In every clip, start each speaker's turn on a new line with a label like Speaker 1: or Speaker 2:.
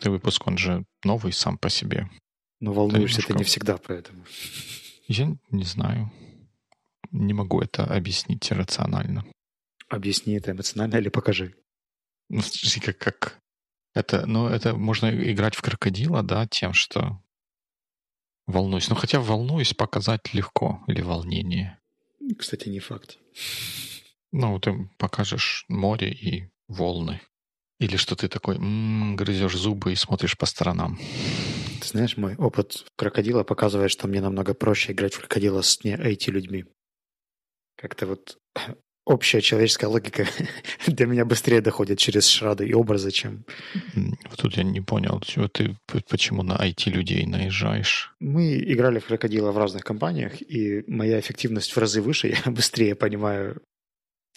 Speaker 1: каждый выпуск, он же новый сам по себе.
Speaker 2: Но волнуешься ты не всегда поэтому.
Speaker 1: Я не знаю. Не могу это объяснить рационально.
Speaker 2: Объясни это эмоционально или покажи.
Speaker 1: Ну, как, как это, ну, это можно играть в крокодила, да, тем, что волнуюсь. Ну, хотя волнуюсь показать легко или волнение.
Speaker 2: Кстати, не факт.
Speaker 1: Ну, ты покажешь море и волны. Или что ты такой м-м, грызешь зубы и смотришь по сторонам.
Speaker 2: Ты знаешь, мой опыт крокодила показывает, что мне намного проще играть в крокодила с не IT-людьми. Как-то вот общая человеческая логика для меня быстрее доходит через шрады и образы, чем...
Speaker 1: Вот тут я не понял, чего ты, почему на IT-людей наезжаешь?
Speaker 2: Мы играли в крокодила в разных компаниях, и моя эффективность в разы выше, я быстрее понимаю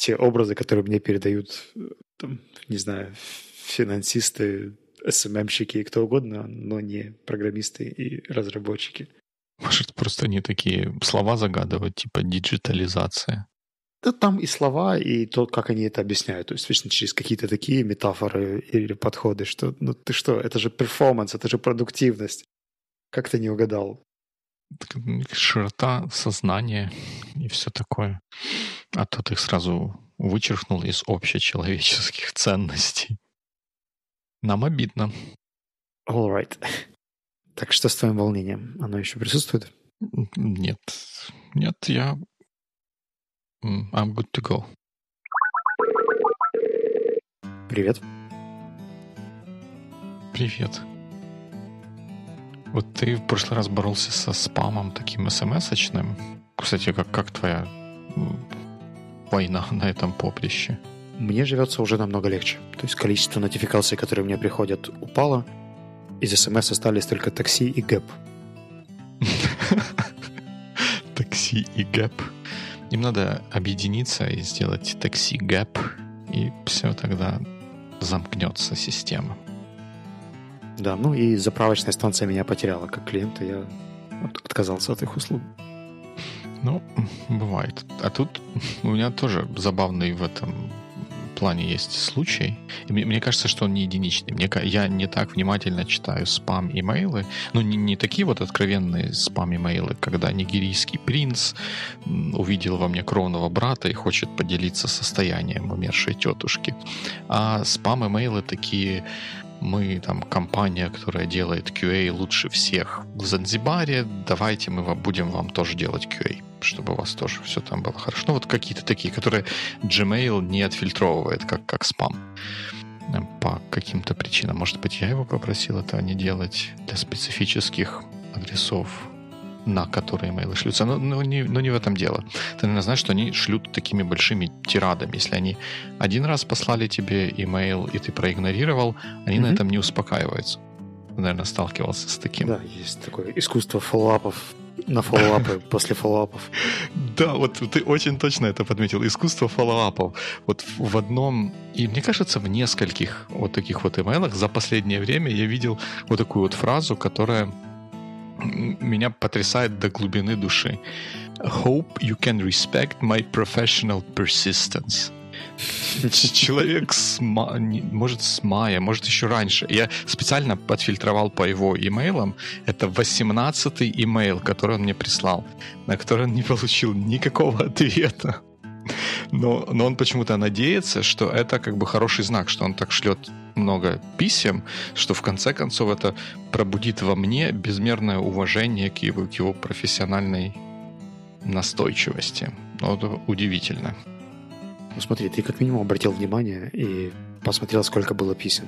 Speaker 2: те образы, которые мне передают, там, не знаю, финансисты, SMM щики и кто угодно, но не программисты и разработчики.
Speaker 1: Может, просто они такие слова загадывают, типа диджитализация?
Speaker 2: Да там и слова, и то, как они это объясняют. То есть вечно через какие-то такие метафоры или подходы, что ну ты что, это же перформанс, это же продуктивность. Как ты не угадал?
Speaker 1: Широта сознания и все такое. А то ты сразу вычеркнул из общечеловеческих ценностей. Нам обидно.
Speaker 2: All right. Так что с твоим волнением? Оно еще присутствует?
Speaker 1: Нет. Нет, я I'm good to go.
Speaker 2: Привет.
Speaker 1: Привет. Вот ты в прошлый раз боролся со спамом таким смс-очным. Кстати, как, как твоя война на этом поприще?
Speaker 2: Мне живется уже намного легче. То есть количество нотификаций, которые мне приходят, упало. Из смс остались только такси и GAP.
Speaker 1: Такси и GAP. Им надо объединиться и сделать такси GAP, и все тогда замкнется система.
Speaker 2: Да, ну и заправочная станция меня потеряла как клиента, я отказался от их услуг.
Speaker 1: Ну, бывает. А тут у меня тоже забавный в этом плане есть случай. И мне, мне кажется, что он не единичный. Мне, я не так внимательно читаю спам-имейлы. Ну, не, не такие вот откровенные спам-имейлы, когда нигерийский принц увидел во мне кровного брата и хочет поделиться состоянием умершей тетушки. А спам-имейлы такие мы там компания, которая делает QA лучше всех в Занзибаре, давайте мы будем вам тоже делать QA, чтобы у вас тоже все там было хорошо. Ну вот какие-то такие, которые Gmail не отфильтровывает как, как спам по каким-то причинам. Может быть, я его попросил это не делать для специфических адресов на которые имейлы шлются. Но, но, не, но не в этом дело. Ты, наверное, знаешь, что они шлют такими большими тирадами. Если они один раз послали тебе имейл, и ты проигнорировал, они mm-hmm. на этом не успокаиваются. Ты, наверное, сталкивался с таким.
Speaker 2: Да, есть такое искусство follow-up ов на follow-up ы после follow-up ов.
Speaker 1: Да, вот ты очень точно это подметил. Искусство follow-up ов. Вот в одном, и мне кажется, в нескольких вот таких вот имейлах за последнее время я видел вот такую вот фразу, которая меня потрясает до глубины души. Hope you can respect my professional persistence. Человек с ма... может с мая, может еще раньше. Я специально подфильтровал по его имейлам. Это 18-й имейл, который он мне прислал, на который он не получил никакого ответа. Но, но он почему-то надеется, что это как бы хороший знак, что он так шлет много писем, что в конце концов это пробудит во мне безмерное уважение к его, к его профессиональной настойчивости. Ну, это удивительно.
Speaker 2: Ну смотри, ты как минимум обратил внимание и посмотрел, сколько было писем.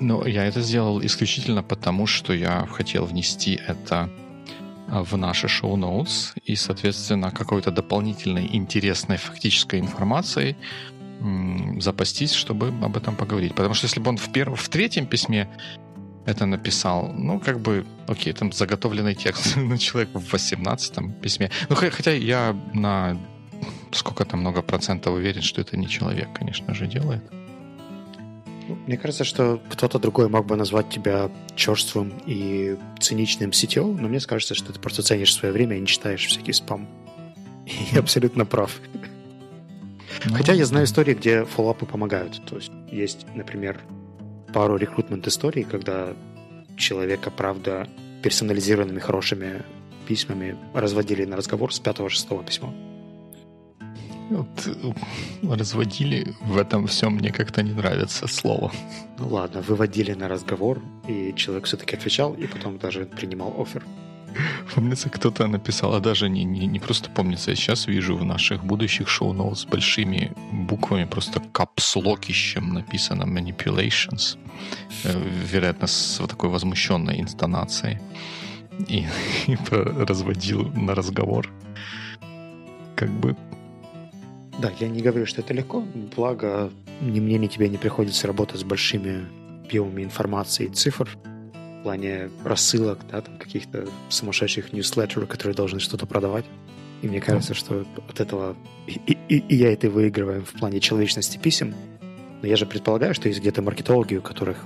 Speaker 1: Ну, я это сделал исключительно потому, что я хотел внести это в наши шоу-ноутс и, соответственно, какой-то дополнительной интересной фактической информацией запастись, чтобы об этом поговорить. Потому что если бы он в, первом, в третьем письме это написал, ну, как бы, окей, там заготовленный текст, но человек в 18-м письме. Ну, хотя я на сколько там много процентов уверен, что это не человек, конечно же, делает.
Speaker 2: Мне кажется, что кто-то другой мог бы назвать тебя черствым и циничным сетем, но мне кажется, что ты просто ценишь свое время и не читаешь всякий спам. И абсолютно прав. Ну, Хотя я знаю истории, где фоллапы помогают. То есть есть, например, пару рекрутмент-историй, когда человека, правда, персонализированными хорошими письмами разводили на разговор с пятого-шестого письма.
Speaker 1: Вот, э, разводили в этом всем мне как-то не нравится слово.
Speaker 2: Ну ладно, выводили на разговор, и человек все-таки отвечал, и потом даже принимал офер.
Speaker 1: Помнится, кто-то написал, а даже не, не, не просто помнится, я сейчас вижу в наших будущих шоу-ноут с большими буквами, просто капслокищем написано manipulations, э, вероятно, с вот такой возмущенной интонацией. И, и разводил на разговор. Как бы
Speaker 2: да, я не говорю, что это легко, благо ни мне, ни тебе не приходится работать с большими объемами информации и цифр в плане рассылок, да, там каких-то сумасшедших ньюслеттеров, которые должны что-то продавать. И мне кажется, что от этого и, и, и я это выигрываю в плане человечности писем. Но я же предполагаю, что есть где-то маркетологи, у которых,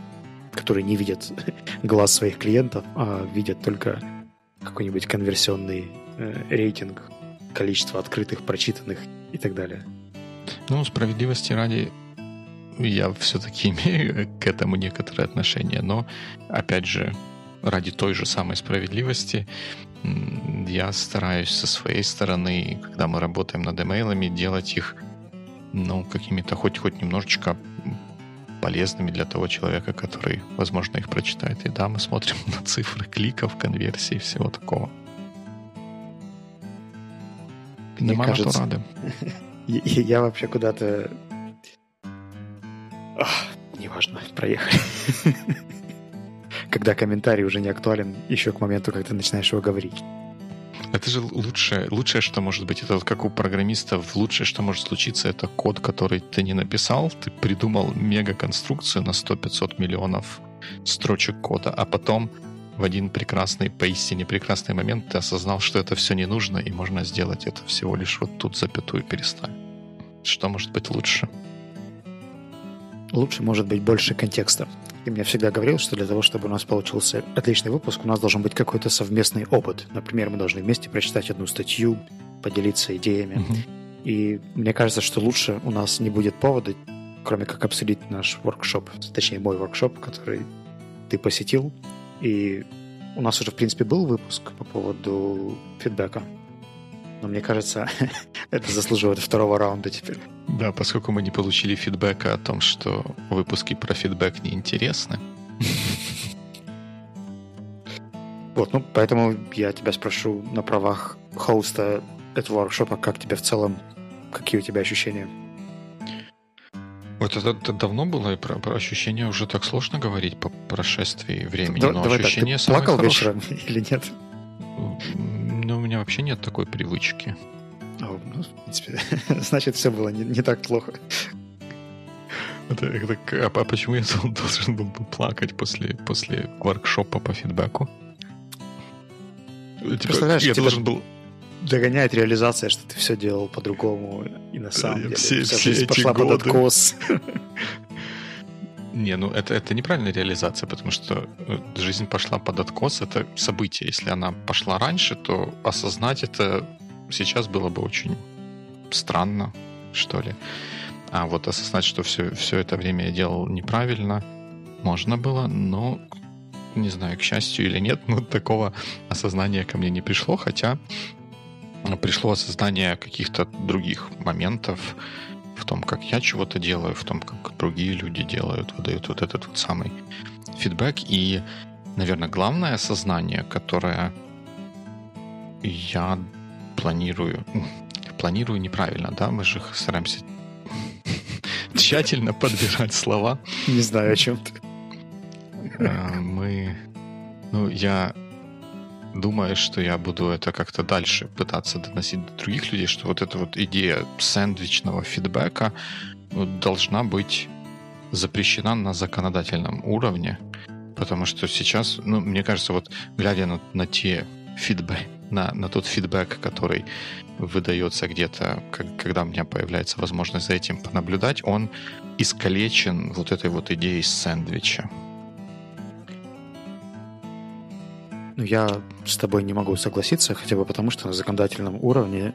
Speaker 2: которые не видят глаз своих клиентов, а видят только какой-нибудь конверсионный э, рейтинг, количество открытых, прочитанных и так далее.
Speaker 1: Ну, справедливости ради, я все-таки имею к этому некоторое отношение, но, опять же, ради той же самой справедливости я стараюсь со своей стороны, когда мы работаем над имейлами, делать их ну, какими-то хоть, хоть немножечко полезными для того человека, который, возможно, их прочитает. И да, мы смотрим на цифры кликов, конверсии, всего такого.
Speaker 2: Мне Нема кажется, рады. Я, я вообще куда-то... Ах, неважно, проехали. Когда комментарий уже не актуален еще к моменту, когда ты начинаешь его говорить.
Speaker 1: Это же лучшее, лучшее, что может быть. Это вот как у программистов, лучшее, что может случиться, это код, который ты не написал. Ты придумал мега-конструкцию на 100-500 миллионов строчек кода, а потом в один прекрасный, поистине прекрасный момент ты осознал, что это все не нужно, и можно сделать это всего лишь вот тут запятую переставить. Что может быть лучше?
Speaker 2: Лучше может быть больше контекста. И мне всегда говорил, что для того, чтобы у нас получился отличный выпуск, у нас должен быть какой-то совместный опыт. Например, мы должны вместе прочитать одну статью, поделиться идеями. Угу. И мне кажется, что лучше у нас не будет повода, кроме как обсудить наш воркшоп, точнее мой воркшоп, который ты посетил, и у нас уже, в принципе, был выпуск по поводу фидбэка. Но мне кажется, это заслуживает второго раунда теперь.
Speaker 1: Да, поскольку мы не получили фидбэка о том, что выпуски про фидбэк неинтересны.
Speaker 2: Вот, ну, поэтому я тебя спрошу на правах хоста этого воркшопа, как тебе в целом, какие у тебя ощущения?
Speaker 1: Вот это, это давно было, и про, про ощущения уже так сложно говорить по прошествии времени. Да, но давай ощущения
Speaker 2: так, ты плакал хорошие. вечером или нет?
Speaker 1: Ну, у меня вообще нет такой привычки.
Speaker 2: О, ну, в принципе, значит, все было не, не так плохо.
Speaker 1: Это, это, а, а почему я должен был бы плакать после, после воркшопа по фидбэку?
Speaker 2: Типа, я типа, должен был догоняет реализация, что ты все делал по-другому, и на самом деле
Speaker 1: все, вся все жизнь пошла годы. под откос. Не, ну это, это неправильная реализация, потому что э, жизнь пошла под откос, это событие. Если она пошла раньше, то осознать это сейчас было бы очень странно, что ли. А вот осознать, что все, все это время я делал неправильно, можно было, но не знаю, к счастью или нет, но такого осознания ко мне не пришло, хотя пришло осознание каких-то других моментов в том, как я чего-то делаю, в том, как другие люди делают, выдают вот этот вот самый фидбэк. И, наверное, главное осознание, которое я планирую, планирую неправильно, да, мы же стараемся тщательно подбирать слова.
Speaker 2: Не знаю, о чем ты.
Speaker 1: А, мы, ну, я думаешь, что я буду это как-то дальше пытаться доносить до других людей, что вот эта вот идея сэндвичного фидбэка ну, должна быть запрещена на законодательном уровне, потому что сейчас, ну, мне кажется, вот глядя на, на те фидбэк, на, на тот фидбэк, который выдается где-то, как, когда у меня появляется возможность за этим понаблюдать, он искалечен вот этой вот идеей сэндвича.
Speaker 2: Ну, я с тобой не могу согласиться, хотя бы потому, что на законодательном уровне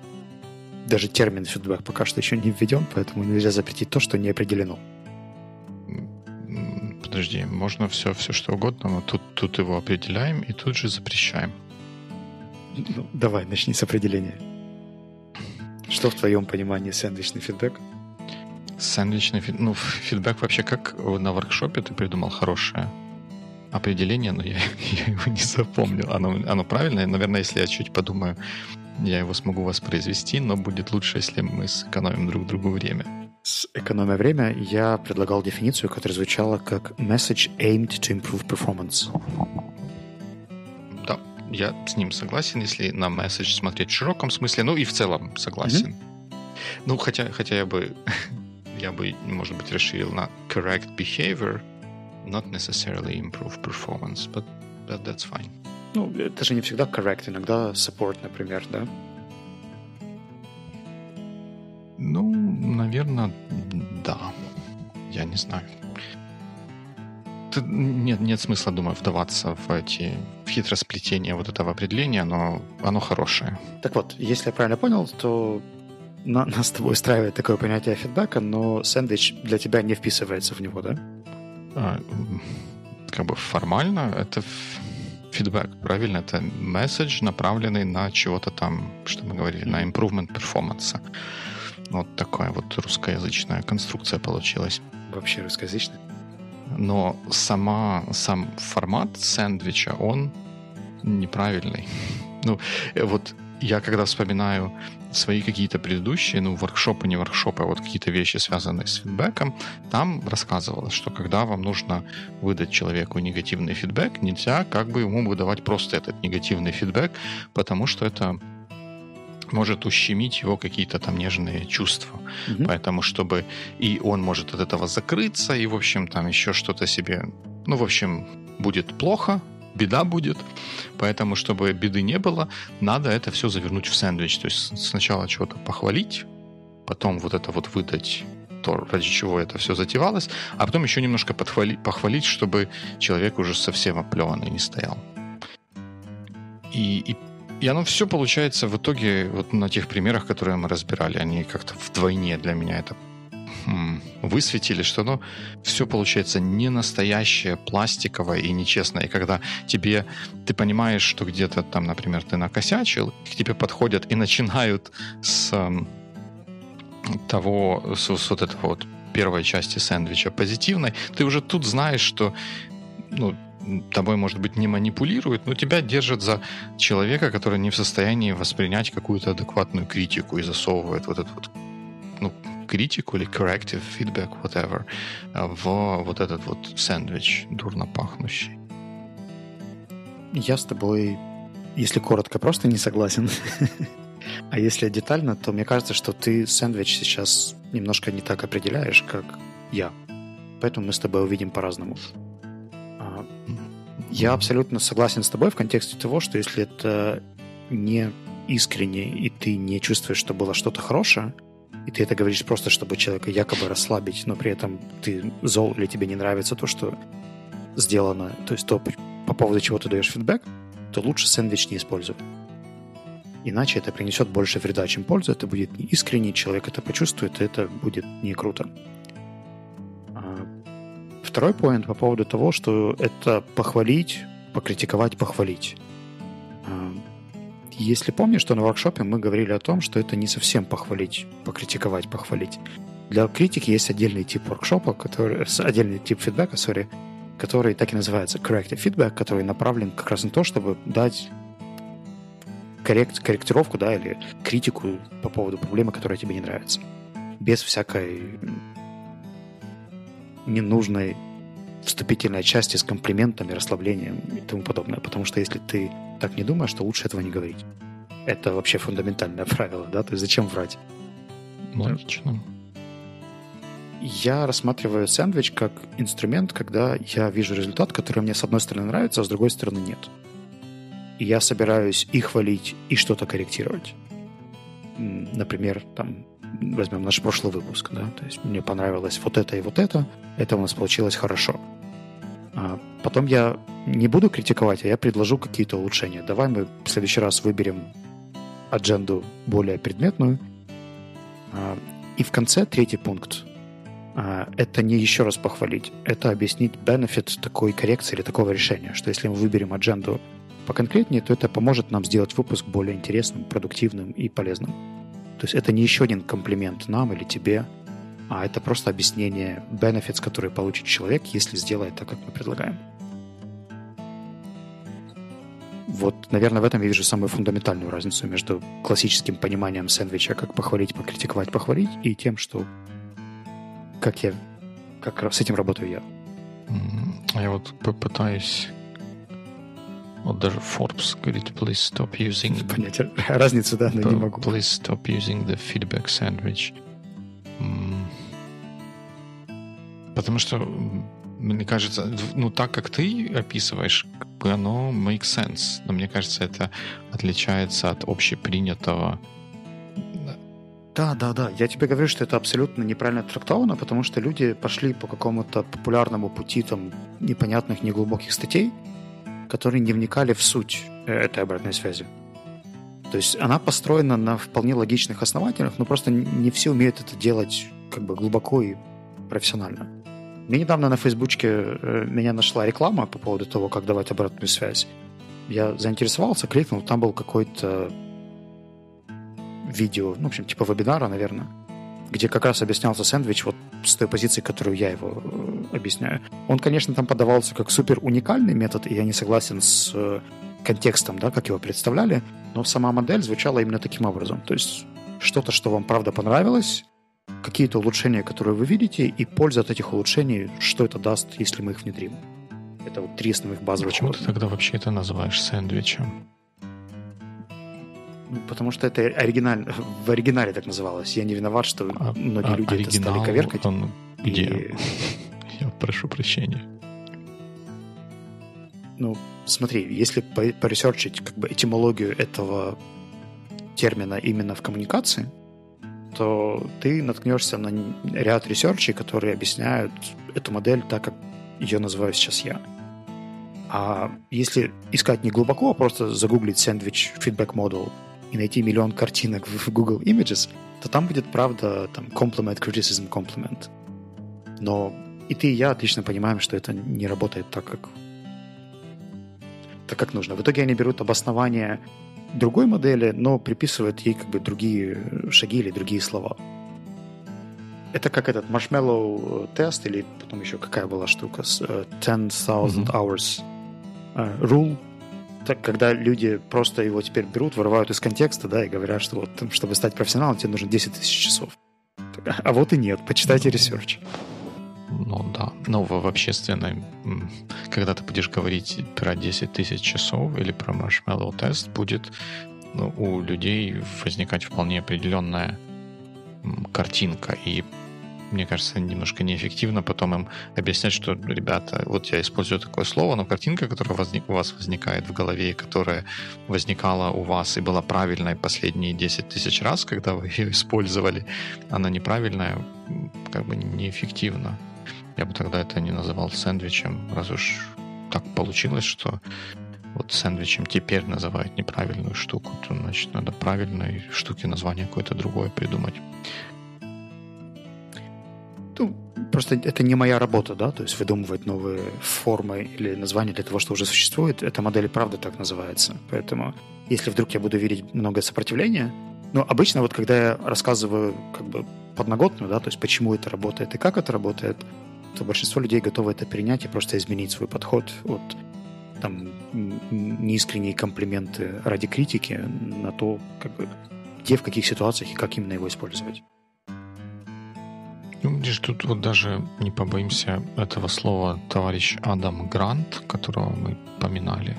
Speaker 2: даже термин фидбэк пока что еще не введен, поэтому нельзя запретить то, что не определено.
Speaker 1: Подожди, можно все, все что угодно, но тут, тут его определяем и тут же запрещаем.
Speaker 2: Ну, давай, начни с определения. Что в твоем понимании сэндвичный фидбэк?
Speaker 1: Сэндвичный фидбэк, ну, фидбэк вообще как на воркшопе ты придумал хорошее определение, но я, я его не запомнил. Оно, оно правильное? Наверное, если я чуть подумаю, я его смогу воспроизвести, но будет лучше, если мы сэкономим друг другу время.
Speaker 2: С экономя время я предлагал дефиницию, которая звучала как message aimed to improve performance.
Speaker 1: Да, я с ним согласен, если на message смотреть в широком смысле, ну и в целом согласен. Mm-hmm. Ну, хотя, хотя я бы, я бы, может быть, расширил на correct behavior, not necessarily improve performance, but, but that's fine.
Speaker 2: Ну, это же не всегда correct, иногда support, например, да?
Speaker 1: Ну, наверное, да. Я не знаю. Нет, нет смысла, думаю, вдаваться в эти в хитросплетения вот этого определения, но оно хорошее.
Speaker 2: Так вот, если я правильно понял, то на, нас с тобой устраивает такое понятие фидбэка, но сэндвич для тебя не вписывается в него, да?
Speaker 1: А, как бы формально это фидбэк, правильно? Это месседж, направленный на чего-то там, что мы говорили, на improvement performance. Вот такая вот русскоязычная конструкция получилась.
Speaker 2: Вообще русскоязычная?
Speaker 1: Но сама, сам формат сэндвича, он неправильный. Ну, вот я когда вспоминаю свои какие-то предыдущие, ну, воркшопы, не воркшопы, а вот какие-то вещи, связанные с фидбэком, там рассказывалось, что когда вам нужно выдать человеку негативный фидбэк, нельзя как бы ему выдавать просто этот негативный фидбэк, потому что это может ущемить его какие-то там нежные чувства. Mm-hmm. Поэтому, чтобы и он может от этого закрыться, и, в общем, там еще что-то себе... Ну, в общем, будет плохо, беда будет. Поэтому, чтобы беды не было, надо это все завернуть в сэндвич. То есть сначала чего-то похвалить, потом вот это вот выдать то, ради чего это все затевалось, а потом еще немножко подхвали, похвалить, чтобы человек уже совсем оплеванный не стоял. И, и, и оно все получается в итоге вот на тех примерах, которые мы разбирали, они как-то вдвойне для меня это высветили, что оно все получается не настоящее, пластиковое и нечестное. И когда тебе, ты понимаешь, что где-то там, например, ты накосячил, к тебе подходят и начинают с того, с, с вот этого вот первой части сэндвича позитивной, ты уже тут знаешь, что ну, тобой, может быть, не манипулируют, но тебя держат за человека, который не в состоянии воспринять какую-то адекватную критику и засовывает вот этот вот ну, критику или corrective feedback, whatever, э, в вот этот вот сэндвич дурно пахнущий.
Speaker 2: Я с тобой, если коротко, просто не согласен. А если детально, то мне кажется, что ты сэндвич сейчас немножко не так определяешь, как я. Поэтому мы с тобой увидим по-разному. А, я абсолютно согласен с тобой в контексте того, что если это не искренне, и ты не чувствуешь, что было что-то хорошее, и ты это говоришь просто, чтобы человека якобы расслабить, но при этом ты зол или тебе не нравится то, что сделано, то есть то, по поводу чего ты даешь фидбэк, то лучше сэндвич не использовать. Иначе это принесет больше вреда, чем пользы. Это будет не искренне, человек это почувствует, и это будет не круто. А, второй поинт по поводу того, что это похвалить, покритиковать, похвалить. Если помнишь, что на воркшопе мы говорили о том, что это не совсем похвалить, покритиковать, похвалить. Для критики есть отдельный тип воркшопа, который, отдельный тип фидбэка, sorry, который так и называется corrective feedback, который направлен как раз на то, чтобы дать коррект, корректировку, да, или критику по поводу проблемы, которая тебе не нравится. Без всякой ненужной вступительной части с комплиментами, расслаблением и тому подобное. Потому что если ты так не думаешь, то лучше этого не говорить. Это вообще фундаментальное правило, да? То есть зачем врать?
Speaker 1: Логично.
Speaker 2: Я рассматриваю сэндвич как инструмент, когда я вижу результат, который мне с одной стороны нравится, а с другой стороны нет. И я собираюсь и хвалить, и что-то корректировать. Например, там, возьмем наш прошлый выпуск, да, то есть мне понравилось вот это и вот это, это у нас получилось хорошо. А потом я не буду критиковать, а я предложу какие-то улучшения. Давай мы в следующий раз выберем адженду более предметную. А, и в конце третий пункт. а, это не еще раз похвалить, это объяснить бенефит такой коррекции или такого решения, что если мы выберем адженду поконкретнее, то это поможет нам сделать выпуск более интересным, продуктивным и полезным. То есть это не еще один комплимент нам или тебе, а это просто объяснение benefits, которые получит человек, если сделает так, как мы предлагаем. Вот, наверное, в этом я вижу самую фундаментальную разницу между классическим пониманием сэндвича, как похвалить, покритиковать, похвалить, и тем, что как я, как с этим работаю я.
Speaker 1: Я вот попытаюсь вот даже Forbes говорит, please stop using...
Speaker 2: Понять разницу, да, но не могу.
Speaker 1: Please stop using the feedback sandwich. Потому что, мне кажется, ну так как ты описываешь, как бы оно makes sense. Но мне кажется, это отличается от общепринятого
Speaker 2: да, да, да. Я тебе говорю, что это абсолютно неправильно трактовано, потому что люди пошли по какому-то популярному пути там непонятных, неглубоких статей, которые не вникали в суть э, этой обратной связи. То есть она построена на вполне логичных основаниях, но просто не все умеют это делать как бы глубоко и профессионально. Мне недавно на Фейсбучке э, меня нашла реклама по поводу того, как давать обратную связь. Я заинтересовался, кликнул, там был какой-то видео, ну, в общем, типа вебинара, наверное, где как раз объяснялся сэндвич вот с той позиции, которую я его э, объясняю. Он, конечно, там подавался как супер уникальный метод, и я не согласен с э, контекстом, да, как его представляли, но сама модель звучала именно таким образом. То есть что-то, что вам правда понравилось, какие-то улучшения, которые вы видите, и польза от этих улучшений, что это даст, если мы их внедрим. Это вот три основных базовых
Speaker 1: Почему ты тогда вообще это называешь сэндвичем?
Speaker 2: Ну, потому что это оригинально, в оригинале так называлось. Я не виноват, что а, многие а люди это стали коверкать.
Speaker 1: Он где? И... Я прошу прощения.
Speaker 2: Ну, смотри, если по research ить как бы этимологию этого термина именно в коммуникации, то ты наткнешься на ряд research ей, которые объясняют эту модель так, как ее называю сейчас я. А если искать не глубоко, а просто загуглить сэндвич feedback model и найти миллион картинок в Google Images, то там будет, правда, там compliment, criticism, compliment. Но и ты, и я отлично понимаем, что это не работает так, как так, как нужно. В итоге они берут обоснование другой модели, но приписывают ей как бы другие шаги или другие слова. Это как этот marshmallow тест или потом еще какая была штука с uh, 10,000 mm-hmm. hours rule, так, когда люди просто его теперь берут, вырывают из контекста, да, и говорят, что вот, чтобы стать профессионалом, тебе нужно 10 тысяч часов. А вот и нет, почитайте research.
Speaker 1: Ну да. Ну, в, в общественной, когда ты будешь говорить про 10 тысяч часов или про marshmallow тест, будет ну, у людей возникать вполне определенная картинка. И мне кажется, немножко неэффективно потом им объяснять, что, ребята, вот я использую такое слово, но картинка, которая возник, у вас возникает в голове, которая возникала у вас и была правильной последние 10 тысяч раз, когда вы ее использовали, она неправильная, как бы неэффективна. Я бы тогда это не называл сэндвичем, раз уж так получилось, что вот сэндвичем теперь называют неправильную штуку, то значит надо правильной штуке название какое-то другое придумать.
Speaker 2: Ну, просто это не моя работа, да, то есть выдумывать новые формы или названия для того, что уже существует. Эта модель правда так называется. Поэтому если вдруг я буду видеть много сопротивления, ну, обычно вот когда я рассказываю как бы подноготную, да, то есть почему это работает и как это работает, то большинство людей готовы это принять и просто изменить свой подход от там неискренние комплименты ради критики на то, как бы, где, в каких ситуациях и как именно его использовать.
Speaker 1: Ну, видишь, тут вот даже не побоимся этого слова товарищ Адам Грант, которого мы поминали.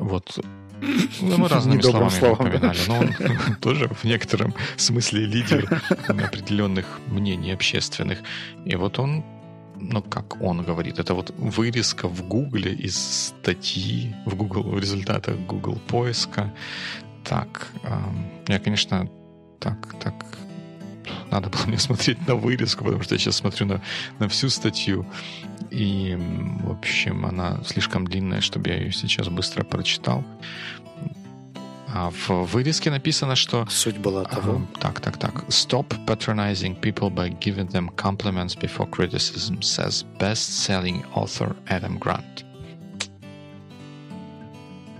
Speaker 1: Вот ну, мы разными словами его поминали, но он тоже в некотором смысле лидер определенных мнений общественных. И вот он, ну как он говорит, это вот вырезка в Гугле из статьи в Google в результатах Google поиска. Так, я, конечно, так, так надо было мне смотреть на вырезку, потому что я сейчас смотрю на, на всю статью. И, в общем, она слишком длинная, чтобы я ее сейчас быстро прочитал. А в вырезке написано, что...
Speaker 2: Суть была того...
Speaker 1: А, так, так, так. Stop patronizing people by giving them compliments before criticism, says best-selling author Adam Grant.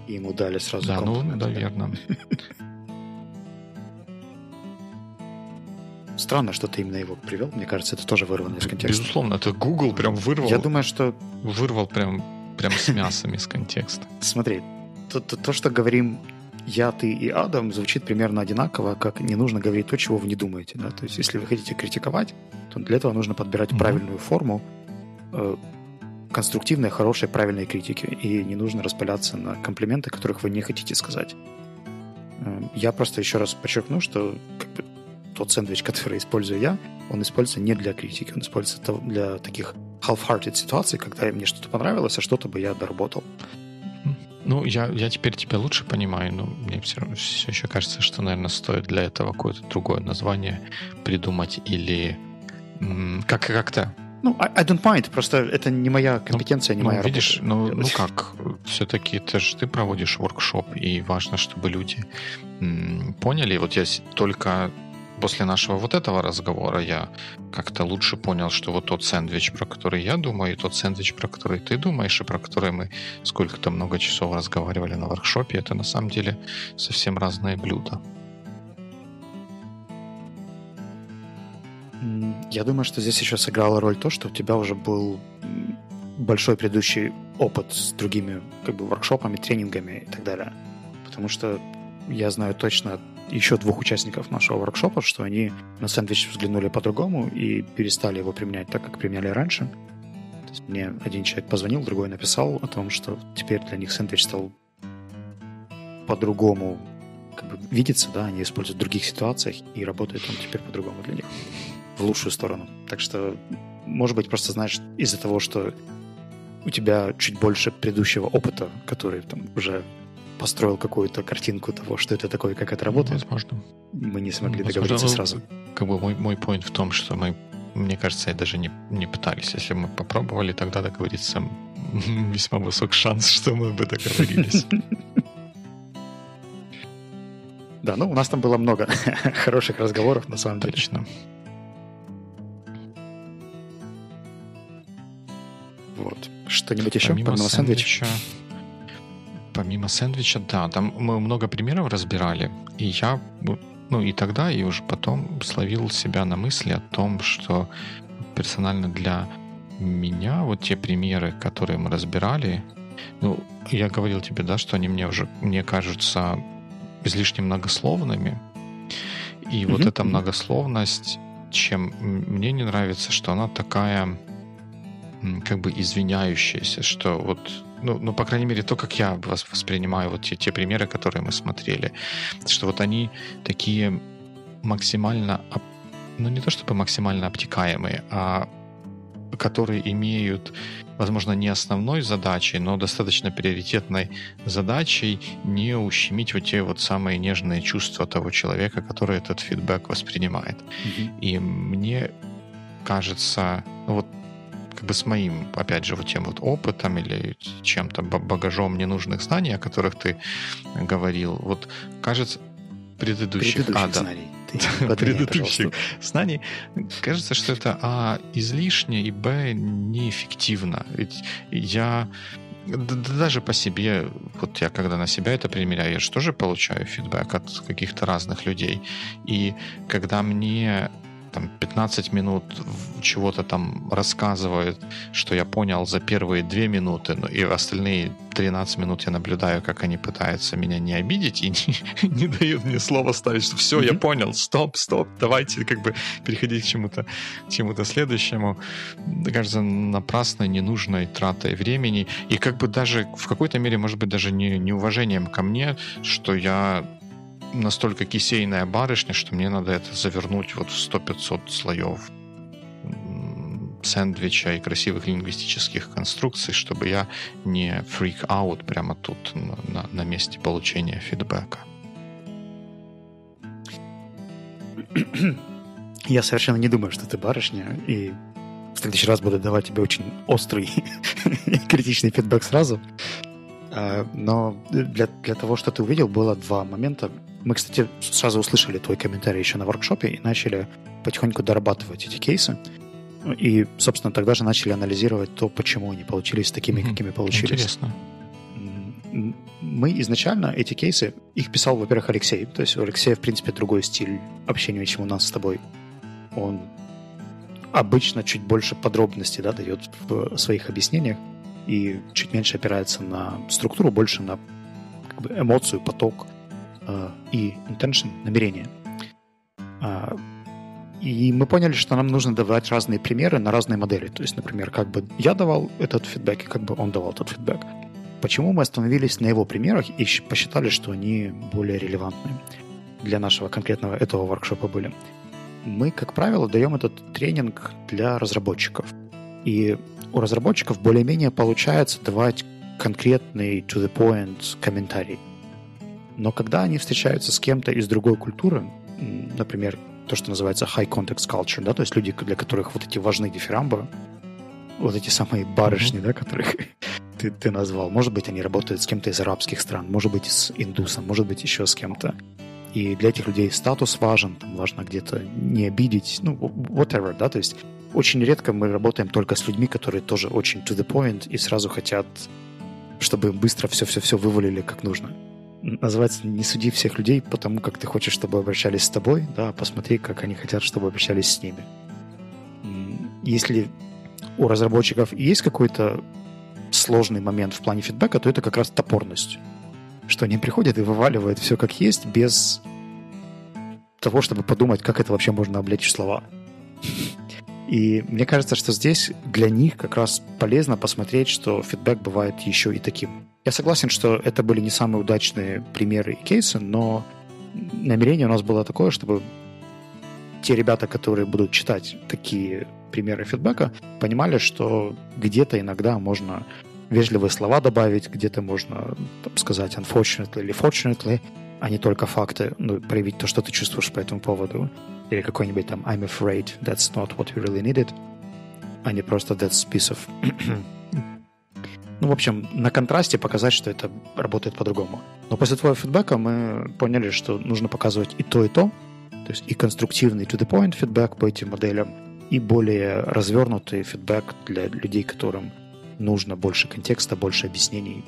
Speaker 2: И ему дали сразу
Speaker 1: Да, ну, наверное.
Speaker 2: Странно, что ты именно его привел. Мне кажется, это тоже вырвано из контекста.
Speaker 1: Безусловно, это Google прям вырвал.
Speaker 2: Я думаю, что...
Speaker 1: Вырвал прям, прям с мясом из контекста.
Speaker 2: Смотри, то, то, то, что говорим я, ты и Адам, звучит примерно одинаково, как не нужно говорить то, чего вы не думаете. Да? То есть, если вы хотите критиковать, то для этого нужно подбирать mm-hmm. правильную форму э, конструктивной, хорошей, правильной критики. И не нужно распыляться на комплименты, которых вы не хотите сказать. Э, я просто еще раз подчеркну, что как бы, тот сэндвич, который использую я, он используется не для критики, он используется для таких half-hearted ситуаций, когда мне что-то понравилось, а что-то бы я доработал.
Speaker 1: Ну, я, я теперь тебя лучше понимаю, но мне все, все еще кажется, что, наверное, стоит для этого какое-то другое название придумать или как, как-то
Speaker 2: ну, I, don't mind, просто это не моя ну, компетенция, ну, не моя
Speaker 1: видишь,
Speaker 2: работа.
Speaker 1: Ну, ну как, все-таки это же ты проводишь воркшоп, и важно, чтобы люди м, поняли. Вот я только после нашего вот этого разговора я как-то лучше понял, что вот тот сэндвич, про который я думаю, и тот сэндвич, про который ты думаешь, и про который мы сколько-то много часов разговаривали на воркшопе, это на самом деле совсем разные блюда.
Speaker 2: Я думаю, что здесь еще сыграла роль то, что у тебя уже был большой предыдущий опыт с другими как бы воркшопами, тренингами и так далее. Потому что я знаю точно еще двух участников нашего воркшопа, что они на сэндвич взглянули по-другому и перестали его применять так, как применяли раньше. То есть мне один человек позвонил, другой написал о том, что теперь для них сэндвич стал по-другому как бы видится, да, они используют в других ситуациях, и работает он теперь по-другому для них, в лучшую сторону. Так что, может быть, просто знаешь, из-за того, что у тебя чуть больше предыдущего опыта, который там уже построил какую-то картинку того, что это такое, как это работает.
Speaker 1: Возможно.
Speaker 2: Мы не смогли Возможно, договориться ну, сразу.
Speaker 1: Как бы мой, мой point в том, что мы, мне кажется, даже не, не пытались. Если мы попробовали тогда договориться, весьма высок шанс, что мы бы договорились.
Speaker 2: Да, ну у нас там было много хороших разговоров, на самом деле.
Speaker 1: Точно.
Speaker 2: Вот. Что-нибудь еще помимо, помимо сэндвича?
Speaker 1: Помимо сэндвича, да, там мы много примеров разбирали, и я, ну и тогда, и уже потом словил себя на мысли о том, что персонально для меня вот те примеры, которые мы разбирали, ну, я говорил тебе, да, что они мне уже, мне кажутся излишне многословными. И mm-hmm. вот эта многословность, чем мне не нравится, что она такая как бы извиняющаяся, что вот ну, ну, по крайней мере, то, как я вас воспринимаю, вот те, те примеры, которые мы смотрели, что вот они такие максимально, ну, не то чтобы максимально обтекаемые, а которые имеют, возможно, не основной задачей, но достаточно приоритетной задачей не ущемить вот те вот самые нежные чувства того человека, который этот фидбэк воспринимает. Mm-hmm. И мне кажется, ну вот как бы с моим, опять же, вот тем вот опытом или чем-то багажом ненужных знаний, о которых ты говорил, вот кажется, предыдущих,
Speaker 2: предыдущих а, да, знаний.
Speaker 1: предыдущих знаний, кажется, что это а излишне и б неэффективно. Ведь я даже по себе, вот я когда на себя это примеряю, я же тоже получаю фидбэк от каких-то разных людей. И когда мне там 15 минут чего-то там рассказывают, что я понял за первые 2 минуты, ну, и остальные 13 минут я наблюдаю, как они пытаются меня не обидеть и не, не дают мне слово ставить, что все, mm-hmm. я понял, стоп, стоп, давайте как бы переходить к чему-то, чему-то следующему. Мне кажется, напрасной, ненужной тратой времени и как бы даже в какой-то мере, может быть, даже не, неуважением ко мне, что я настолько кисейная барышня, что мне надо это завернуть вот в 100-500 слоев сэндвича и красивых лингвистических конструкций, чтобы я не фрик-аут прямо тут на, на месте получения фидбэка.
Speaker 2: Я совершенно не думаю, что ты барышня, и в следующий раз буду давать тебе очень острый и критичный фидбэк сразу. А, но для, для того, что ты увидел, было два момента. Мы, кстати, сразу услышали твой комментарий еще на воркшопе и начали потихоньку дорабатывать эти кейсы. И, собственно, тогда же начали анализировать то, почему они получились такими, mm-hmm. какими получились.
Speaker 1: Интересно.
Speaker 2: Мы изначально эти кейсы, их писал, во-первых, Алексей. То есть у Алексея, в принципе, другой стиль общения, чем у нас с тобой. Он обычно чуть больше подробностей да, дает в своих объяснениях и чуть меньше опирается на структуру, больше на как бы, эмоцию, поток э, и intention, намерение. Э, и мы поняли, что нам нужно давать разные примеры на разные модели. То есть, например, как бы я давал этот фидбэк и как бы он давал этот фидбэк. Почему мы остановились на его примерах и посчитали, что они более релевантны для нашего конкретного этого воркшопа были? Мы, как правило, даем этот тренинг для разработчиков. И у разработчиков более-менее получается давать конкретный to the point комментарий. Но когда они встречаются с кем-то из другой культуры, например, то, что называется high context culture, да, то есть люди, для которых вот эти важны дифирамбы, вот эти самые барышни, mm-hmm. да, которых ты, ты назвал. Может быть, они работают с кем-то из арабских стран, может быть, с индусом, может быть, еще с кем-то. И для этих людей статус важен, там важно где-то не обидеть, ну, whatever, да, то есть очень редко мы работаем только с людьми, которые тоже очень to the point и сразу хотят, чтобы быстро все-все-все вывалили как нужно. Называется «Не суди всех людей потому, как ты хочешь, чтобы обращались с тобой, да, посмотри, как они хотят, чтобы обращались с ними». Если у разработчиков есть какой-то сложный момент в плане фидбэка, то это как раз топорность. Что они приходят и вываливают все как есть, без того, чтобы подумать, как это вообще можно облечь в слова. И мне кажется, что здесь для них как раз полезно посмотреть, что фидбэк бывает еще и таким. Я согласен, что это были не самые удачные примеры и кейсы, но намерение у нас было такое, чтобы те ребята, которые будут читать такие примеры фидбэка, понимали, что где-то иногда можно вежливые слова добавить, где-то можно там, сказать unfortunately или fortunately, а не только факты, ну, проявить то, что ты чувствуешь по этому поводу. Или какой-нибудь там I'm afraid that's not what we really needed, а не просто that's piece of... ну, в общем, на контрасте показать, что это работает по-другому. Но после твоего фидбэка мы поняли, что нужно показывать и то, и то. То есть и конструктивный to the point фидбэк по этим моделям, и более развернутый фидбэк для людей, которым нужно больше контекста, больше объяснений.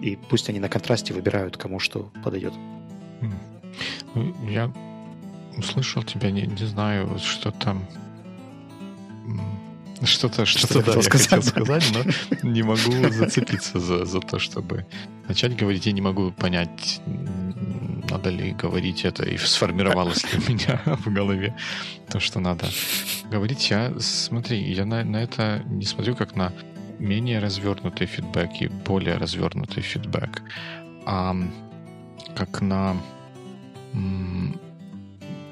Speaker 2: И пусть они на контрасте выбирают, кому что подойдет.
Speaker 1: Ну, я услышал тебя, не, не знаю, что там... Что-то, что-то, да, я сказать, хотел сказать, но не могу зацепиться за, за то, чтобы начать говорить. Я не могу понять, надо ли говорить это, и сформировалось ли у меня в голове то, что надо говорить. Я, смотри, я на, на это не смотрю как на менее развернутый фидбэк и более развернутый фидбэк, а как на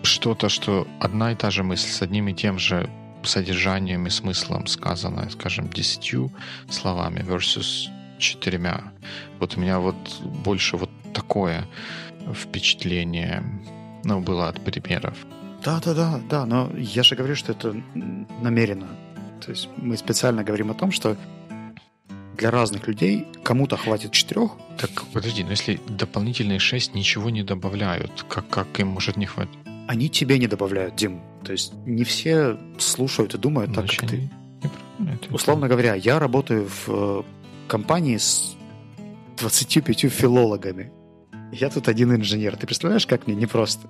Speaker 1: что-то, что одна и та же мысль с одним и тем же содержанием и смыслом сказано, скажем, десятью словами versus четырьмя. Вот у меня вот больше вот такое впечатление ну, было от примеров.
Speaker 2: Да, да, да, да, но я же говорю, что это намеренно. То есть мы специально говорим о том, что для разных людей кому-то хватит четырех.
Speaker 1: Так, подожди, но если дополнительные шесть ничего не добавляют, как, как им может не хватить?
Speaker 2: Они тебе не добавляют, Дим. То есть не все слушают и думают так, как ты. Условно говоря, я работаю в э, компании с 25 филологами. Я тут один инженер. Ты представляешь, как мне непросто?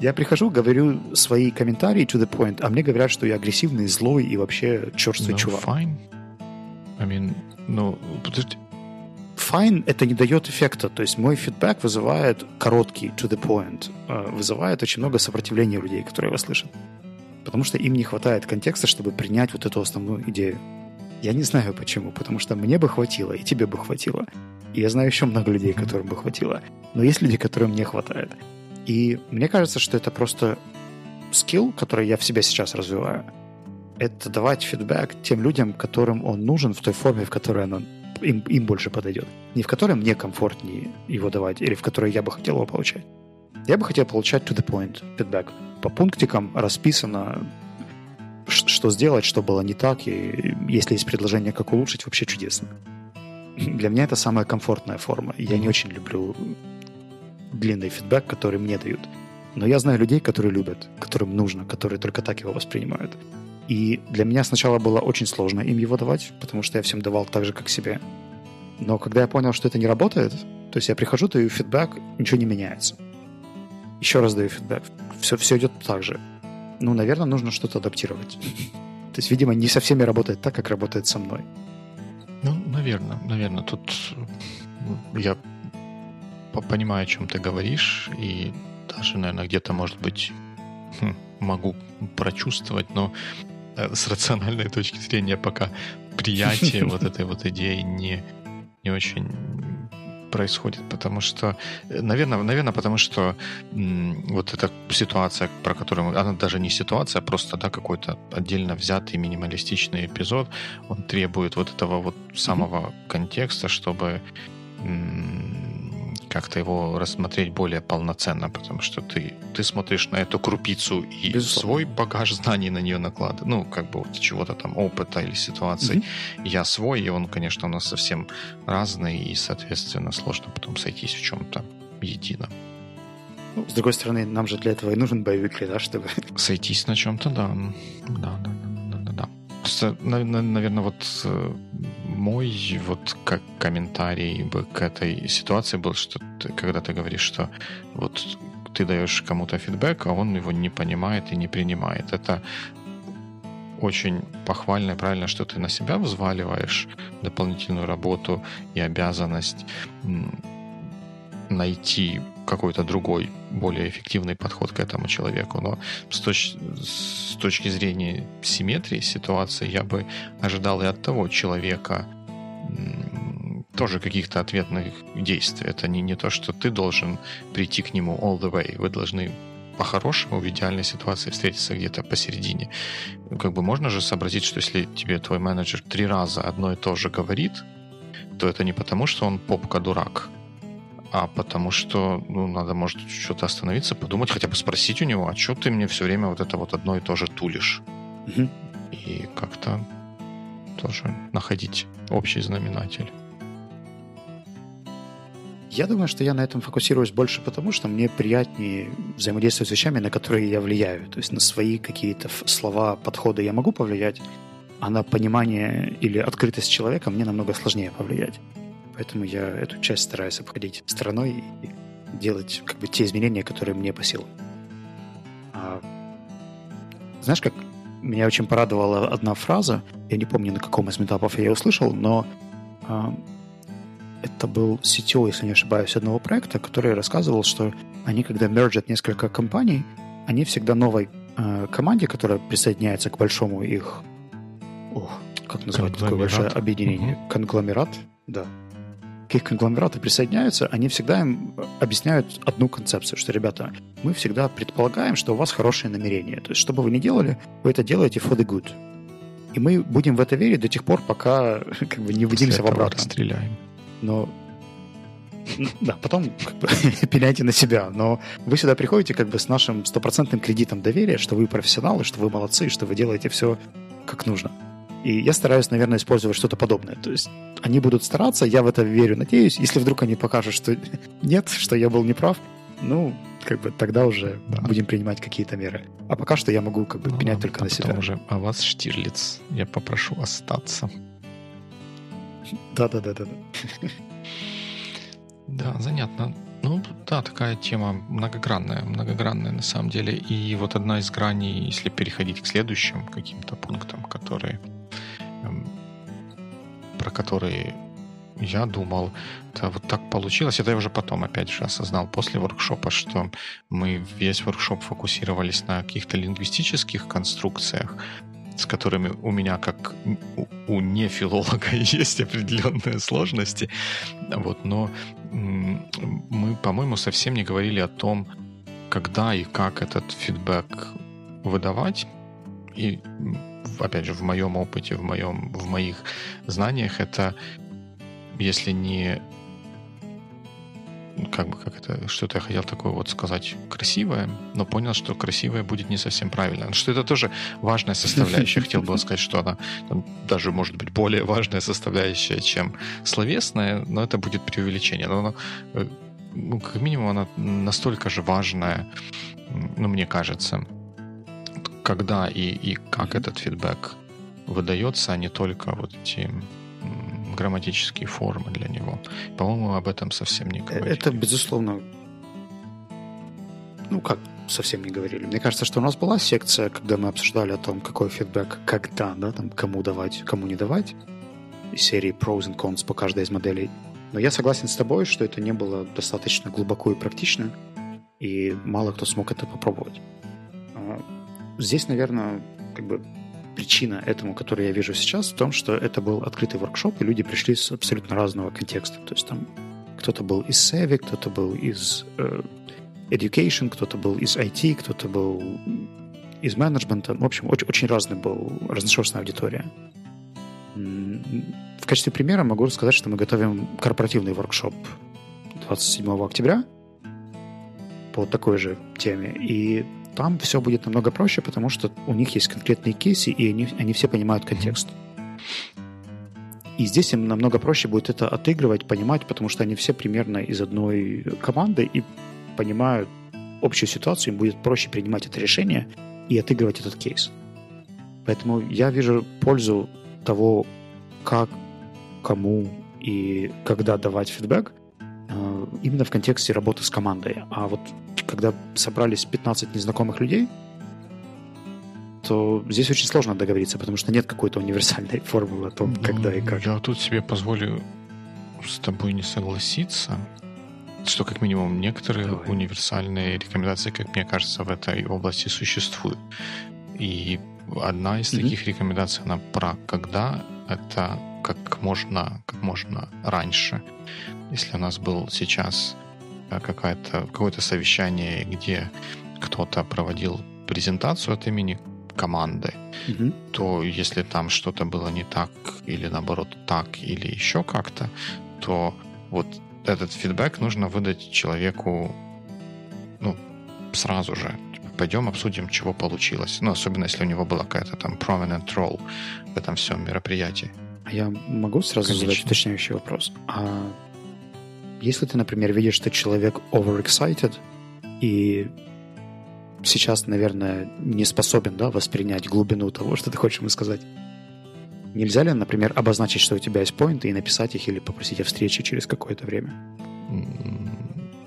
Speaker 2: Я прихожу, говорю свои комментарии to the point, а мне говорят, что я агрессивный, злой и вообще черствый no, чувак.
Speaker 1: Fine. I mean, ну, подожди,
Speaker 2: fine это не дает эффекта. То есть мой фидбэк вызывает короткий, to the point, э, вызывает очень много сопротивления людей, которые его слышат. Потому что им не хватает контекста, чтобы принять вот эту основную идею. Я не знаю почему, потому что мне бы хватило, и тебе бы хватило. И я знаю еще много людей, которым бы хватило. Но есть люди, которым не хватает. И мне кажется, что это просто скилл, который я в себе сейчас развиваю. Это давать фидбэк тем людям, которым он нужен в той форме, в которой он им, им больше подойдет. Не в которой мне комфортнее его давать, или в которой я бы хотел его получать. Я бы хотел получать to the point feedback. По пунктикам расписано, что сделать, что было не так, и если есть предложение, как улучшить, вообще чудесно. для меня это самая комфортная форма. Я не очень люблю длинный фидбэк, который мне дают. Но я знаю людей, которые любят, которым нужно, которые только так его воспринимают. И для меня сначала было очень сложно им его давать, потому что я всем давал так же, как себе. Но когда я понял, что это не работает, то есть я прихожу, даю фидбэк, ничего не меняется. Еще раз даю фидбэк. Все, все идет так же. Ну, наверное, нужно что-то адаптировать. То есть, видимо, не со всеми работает так, как работает со мной.
Speaker 1: Ну, наверное, наверное. Тут я понимаю, о чем ты говоришь, и даже, наверное, где-то, может быть, могу прочувствовать, но с рациональной точки зрения пока приятие вот этой вот идеи не, не очень происходит, потому что, наверное, наверное, потому что м, вот эта ситуация, про которую мы, она даже не ситуация, а просто да, какой-то отдельно взятый минималистичный эпизод, он требует вот этого вот самого mm-hmm. контекста, чтобы м, как-то его рассмотреть более полноценно, потому что ты, ты смотришь на эту крупицу и Безусловно. свой багаж знаний на нее накладываешь, ну, как бы вот чего-то там, опыта или ситуации. Mm-hmm. Я свой, и он, конечно, у нас совсем разный, и, соответственно, сложно потом сойтись в чем-то едином.
Speaker 2: Ну, с другой стороны, нам же для этого и нужен боевик, да, чтобы...
Speaker 1: Сойтись на чем-то, да. Да, да. Просто, наверное, вот э, мой вот как комментарий бы к этой ситуации был, что ты, когда ты говоришь, что вот ты даешь кому-то фидбэк, а он его не понимает и не принимает. Это очень похвально и правильно, что ты на себя взваливаешь дополнительную работу и обязанность найти какой-то другой, более эффективный подход к этому человеку. Но с, точ- с точки зрения симметрии ситуации я бы ожидал и от того человека тоже каких-то ответных действий. Это не, не то, что ты должен прийти к нему all the way. Вы должны по-хорошему в идеальной ситуации встретиться где-то посередине. Как бы можно же сообразить, что если тебе твой менеджер три раза одно и то же говорит, то это не потому, что он попка-дурак, а потому что ну, надо, может, что-то остановиться, подумать, хотя бы спросить у него, а что ты мне все время вот это вот одно и то же тулишь? Угу. И как-то тоже находить общий знаменатель.
Speaker 2: Я думаю, что я на этом фокусируюсь больше потому, что мне приятнее взаимодействовать с вещами, на которые я влияю. То есть на свои какие-то слова, подходы я могу повлиять, а на понимание или открытость человека мне намного сложнее повлиять. Поэтому я эту часть стараюсь обходить стороной и делать как бы те изменения, которые мне по силам. А, знаешь, как меня очень порадовала одна фраза, я не помню, на каком из метапов я ее услышал, но а, это был CTO, если не ошибаюсь, одного проекта, который рассказывал, что они, когда мержат несколько компаний, они всегда новой э, команде, которая присоединяется к большому их... Ох, как назвать такое большое объединение? Угу. Конгломерат, да к их конгломерату присоединяются, они всегда им объясняют одну концепцию, что, ребята, мы всегда предполагаем, что у вас хорошие намерения. То есть, что бы вы ни делали, вы это делаете for the good. И мы будем в это верить до тех пор, пока как бы не выделимся в обратно.
Speaker 1: стреляем.
Speaker 2: Но да, потом как бы, пеняйте на себя, но вы сюда приходите как бы с нашим стопроцентным кредитом доверия, что вы профессионалы, что вы молодцы, что вы делаете все как нужно. И я стараюсь, наверное, использовать что-то подобное. То есть они будут стараться, я в это верю, надеюсь. Если вдруг они покажут, что нет, что я был неправ, ну, как бы тогда уже да. будем принимать какие-то меры. А пока что я могу как бы ну, пенять только а на себя.
Speaker 1: уже а вас, Штирлиц, я попрошу остаться.
Speaker 2: Да-да-да-да.
Speaker 1: Да, занятно. Ну, да, такая тема многогранная, многогранная на самом деле. И вот одна из граней, если переходить к следующим каким-то пунктам, которые про которые я думал, это вот так получилось. Это я уже потом, опять же, осознал после воркшопа, что мы весь воркшоп фокусировались на каких-то лингвистических конструкциях, с которыми у меня, как у, у нефилолога, есть определенные сложности. Вот, но мы, по-моему, совсем не говорили о том, когда и как этот фидбэк выдавать. И опять же, в моем опыте, в, моем, в моих знаниях, это если не как бы как это, что-то я хотел такое вот сказать красивое, но понял, что красивое будет не совсем правильно. Что это тоже важная составляющая. Хотел бы сказать, что она там, даже может быть более важная составляющая, чем словесная, но это будет преувеличение. Но она, э, ну, как минимум, она настолько же важная, ну, мне кажется, когда и, и как этот фидбэк выдается, а не только вот эти грамматические формы для него. По-моему, об этом совсем не говорили.
Speaker 2: Это, безусловно, ну как совсем не говорили. Мне кажется, что у нас была секция, когда мы обсуждали о том, какой фидбэк, когда, да, там, кому давать, кому не давать, из серии pros and cons по каждой из моделей. Но я согласен с тобой, что это не было достаточно глубоко и практично, и мало кто смог это попробовать. Здесь, наверное, как бы причина этому, которую я вижу сейчас, в том, что это был открытый воркшоп, и люди пришли с абсолютно разного контекста. То есть там кто-то был из Savvy, кто-то был из э, Education, кто-то был из IT, кто-то был из менеджмента. В общем, очень, очень разный был, разношерстная аудитория. В качестве примера могу сказать, что мы готовим корпоративный воркшоп 27 октября по такой же теме. И там все будет намного проще, потому что у них есть конкретные кейсы, и они, они все понимают контекст. И здесь им намного проще будет это отыгрывать, понимать, потому что они все примерно из одной команды и понимают общую ситуацию, им будет проще принимать это решение и отыгрывать этот кейс. Поэтому я вижу пользу того, как, кому и когда давать фидбэк, э, именно в контексте работы с командой. А вот когда собрались 15 незнакомых людей, то здесь очень сложно договориться, потому что нет какой-то универсальной формулы о том, ну, когда и как.
Speaker 1: Я тут себе позволю с тобой не согласиться, что как минимум некоторые Давай. универсальные рекомендации, как мне кажется, в этой области существуют. И одна из mm-hmm. таких рекомендаций, она про когда это как можно, как можно раньше. Если у нас был сейчас какая-то, какое-то совещание, где кто-то проводил презентацию от имени команды, угу. то если там что-то было не так, или наоборот так, или еще как-то, то вот этот фидбэк нужно выдать человеку ну, сразу же. Типа, Пойдем обсудим, чего получилось. Ну, особенно если у него была какая-то там prominent role в этом всем мероприятии.
Speaker 2: А я могу сразу Конечно. задать уточняющий вопрос? А если ты, например, видишь, что человек overexcited и сейчас, наверное, не способен да, воспринять глубину того, что ты хочешь ему сказать, нельзя ли, например, обозначить, что у тебя есть поинты и написать их или попросить о встрече через какое-то время?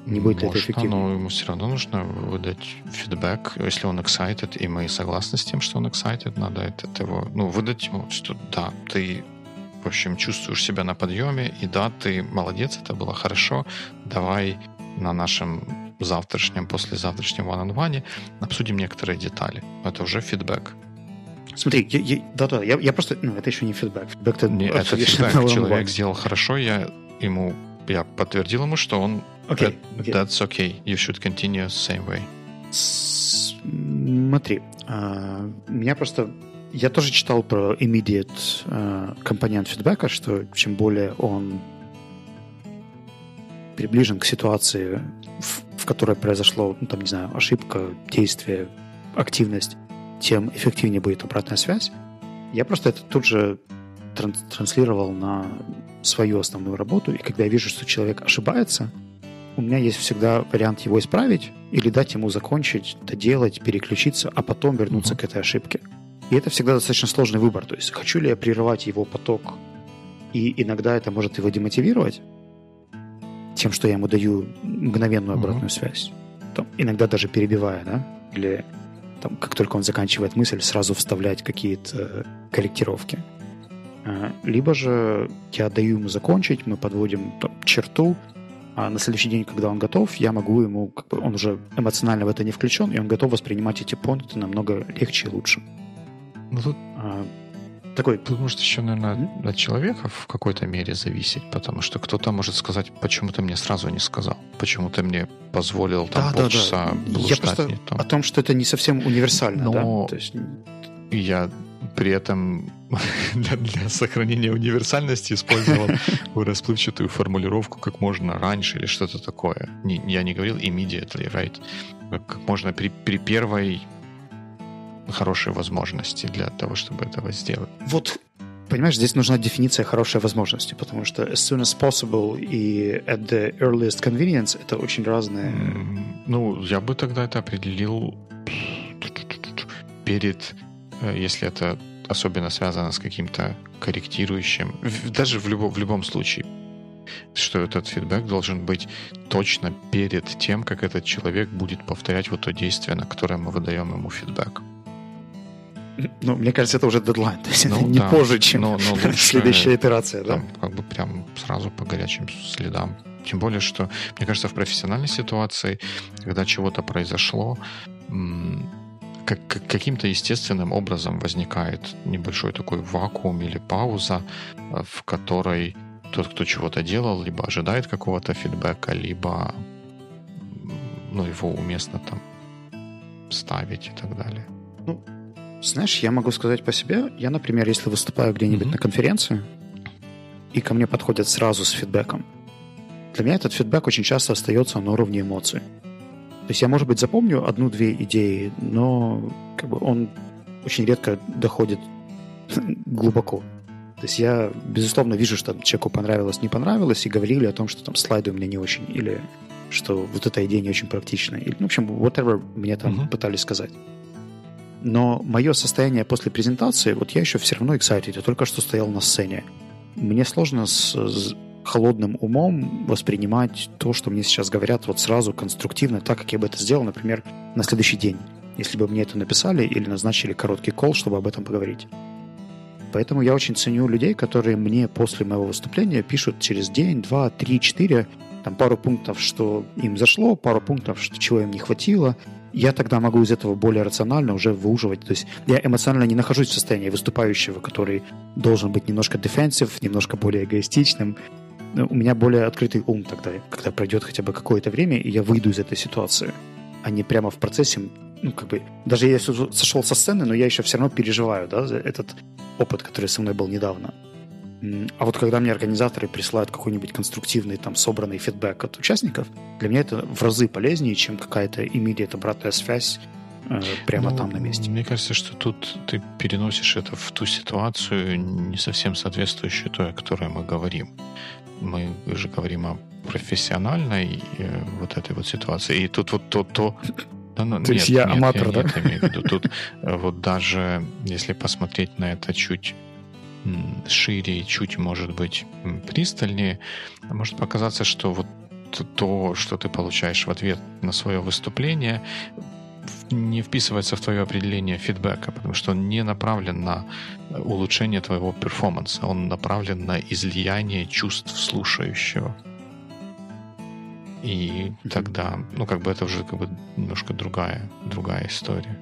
Speaker 1: Не будет ли это эффективно? но ему все равно нужно выдать фидбэк. Если он excited, и мы согласны с тем, что он excited, надо это, его, ну, выдать ему, что да, ты в общем, чувствуешь себя на подъеме, и да, ты молодец, это было хорошо, давай на нашем завтрашнем, послезавтрашнем one-on-one обсудим некоторые детали. Это уже фидбэк.
Speaker 2: Смотри, я, я, да, да, я, я просто, ну, это еще не фидбэк. Фидбэк
Speaker 1: это, не, это фидбэк. Человек сделал хорошо, я ему, я подтвердил ему, что он, okay, that, okay. that's okay, you should continue the same way.
Speaker 2: Смотри, uh, меня просто я тоже читал про immediate э, компонент фидбэка, что чем более он приближен к ситуации, в, в которой произошло, ну, там, не знаю, ошибка, действие, активность, тем эффективнее будет обратная связь. Я просто это тут же транс транслировал на свою основную работу, и когда я вижу, что человек ошибается, у меня есть всегда вариант его исправить или дать ему закончить, доделать, переключиться, а потом вернуться uh-huh. к этой ошибке. И это всегда достаточно сложный выбор. То есть, хочу ли я прерывать его поток, и иногда это может его демотивировать тем, что я ему даю мгновенную обратную mm-hmm. связь. Там, иногда даже перебивая, да? Или там, как только он заканчивает мысль, сразу вставлять какие-то корректировки. А, либо же я даю ему закончить, мы подводим там, черту, а на следующий день, когда он готов, я могу ему, как бы, он уже эмоционально в это не включен, и он готов воспринимать эти пункты намного легче и лучше.
Speaker 1: Ну тут а, такой... Тут может еще, наверное, mm-hmm. от человека в какой-то мере зависеть, потому что кто-то может сказать, почему ты мне сразу не сказал, почему ты мне позволил там да, полчаса
Speaker 2: да, да. Я просто не, там. о том, что это не совсем универсально,
Speaker 1: Но
Speaker 2: да? То есть...
Speaker 1: Я при этом для, для сохранения универсальности использовал расплывчатую формулировку как можно раньше или что-то такое. Не, я не говорил immediately, right? Как, как можно при, при первой хорошей возможности для того, чтобы этого сделать.
Speaker 2: Вот Понимаешь, здесь нужна дефиниция хорошей возможности, потому что as soon as possible и at the earliest convenience это очень разные.
Speaker 1: Ну, я бы тогда это определил перед, э, если это особенно связано с каким-то корректирующим, даже в, любом в любом случае, что этот фидбэк должен быть точно перед тем, как этот человек будет повторять вот то действие, на которое мы выдаем ему фидбэк.
Speaker 2: Ну, мне кажется, это уже дедлайн. То есть ну, это не да, позже, чем но, но лучше, следующая итерация, да? Там,
Speaker 1: как бы прям сразу по горячим следам. Тем более, что, мне кажется, в профессиональной ситуации, когда чего-то произошло, как, каким-то естественным образом возникает небольшой такой вакуум или пауза, э, в которой тот, кто чего-то делал, либо ожидает какого-то фидбэка, либо ну, его уместно там ставить и так далее.
Speaker 2: Ну, знаешь, я могу сказать по себе. Я, например, если выступаю где-нибудь mm-hmm. на конференции, и ко мне подходят сразу с фидбэком, для меня этот фидбэк очень часто остается на уровне эмоций. То есть я, может быть, запомню одну-две идеи, но как бы он очень редко доходит глубоко. То есть я, безусловно, вижу, что человеку понравилось, не понравилось, и говорили о том, что там слайды у меня не очень, или что вот эта идея не очень практична. Или, ну, в общем, whatever мне там uh-huh. пытались сказать. Но мое состояние после презентации, вот я еще все равно excited, я только что стоял на сцене. Мне сложно с, с холодным умом воспринимать то, что мне сейчас говорят вот сразу конструктивно, так, как я бы это сделал, например, на следующий день, если бы мне это написали или назначили короткий кол, чтобы об этом поговорить. Поэтому я очень ценю людей, которые мне после моего выступления пишут через день, два, три, четыре, там пару пунктов, что им зашло, пару пунктов, что чего им не хватило, я тогда могу из этого более рационально уже выуживать. То есть я эмоционально не нахожусь в состоянии выступающего, который должен быть немножко defensive, немножко более эгоистичным. У меня более открытый ум тогда, когда пройдет хотя бы какое-то время, и я выйду из этой ситуации, а не прямо в процессе ну, как бы, даже я сошел со сцены, но я еще все равно переживаю, да, этот опыт, который со мной был недавно. А вот когда мне организаторы присылают какой-нибудь конструктивный, там, собранный фидбэк от участников, для меня это в разы полезнее, чем какая-то immediate обратная связь э, прямо ну, там на месте.
Speaker 1: Мне кажется, что тут ты переносишь это в ту ситуацию, не совсем соответствующую той, о которой мы говорим. Мы же говорим о профессиональной э, вот этой вот ситуации. И тут вот то, то
Speaker 2: да, ну, То нет, есть я нет, аматор, я, да?
Speaker 1: Нет, имею в виду. Тут э, вот даже если посмотреть на это чуть шире и чуть, может быть, пристальнее, может показаться, что вот то, что ты получаешь в ответ на свое выступление, не вписывается в твое определение фидбэка, потому что он не направлен на улучшение твоего перформанса, он направлен на излияние чувств слушающего. И тогда, ну, как бы это уже как бы немножко другая, другая история.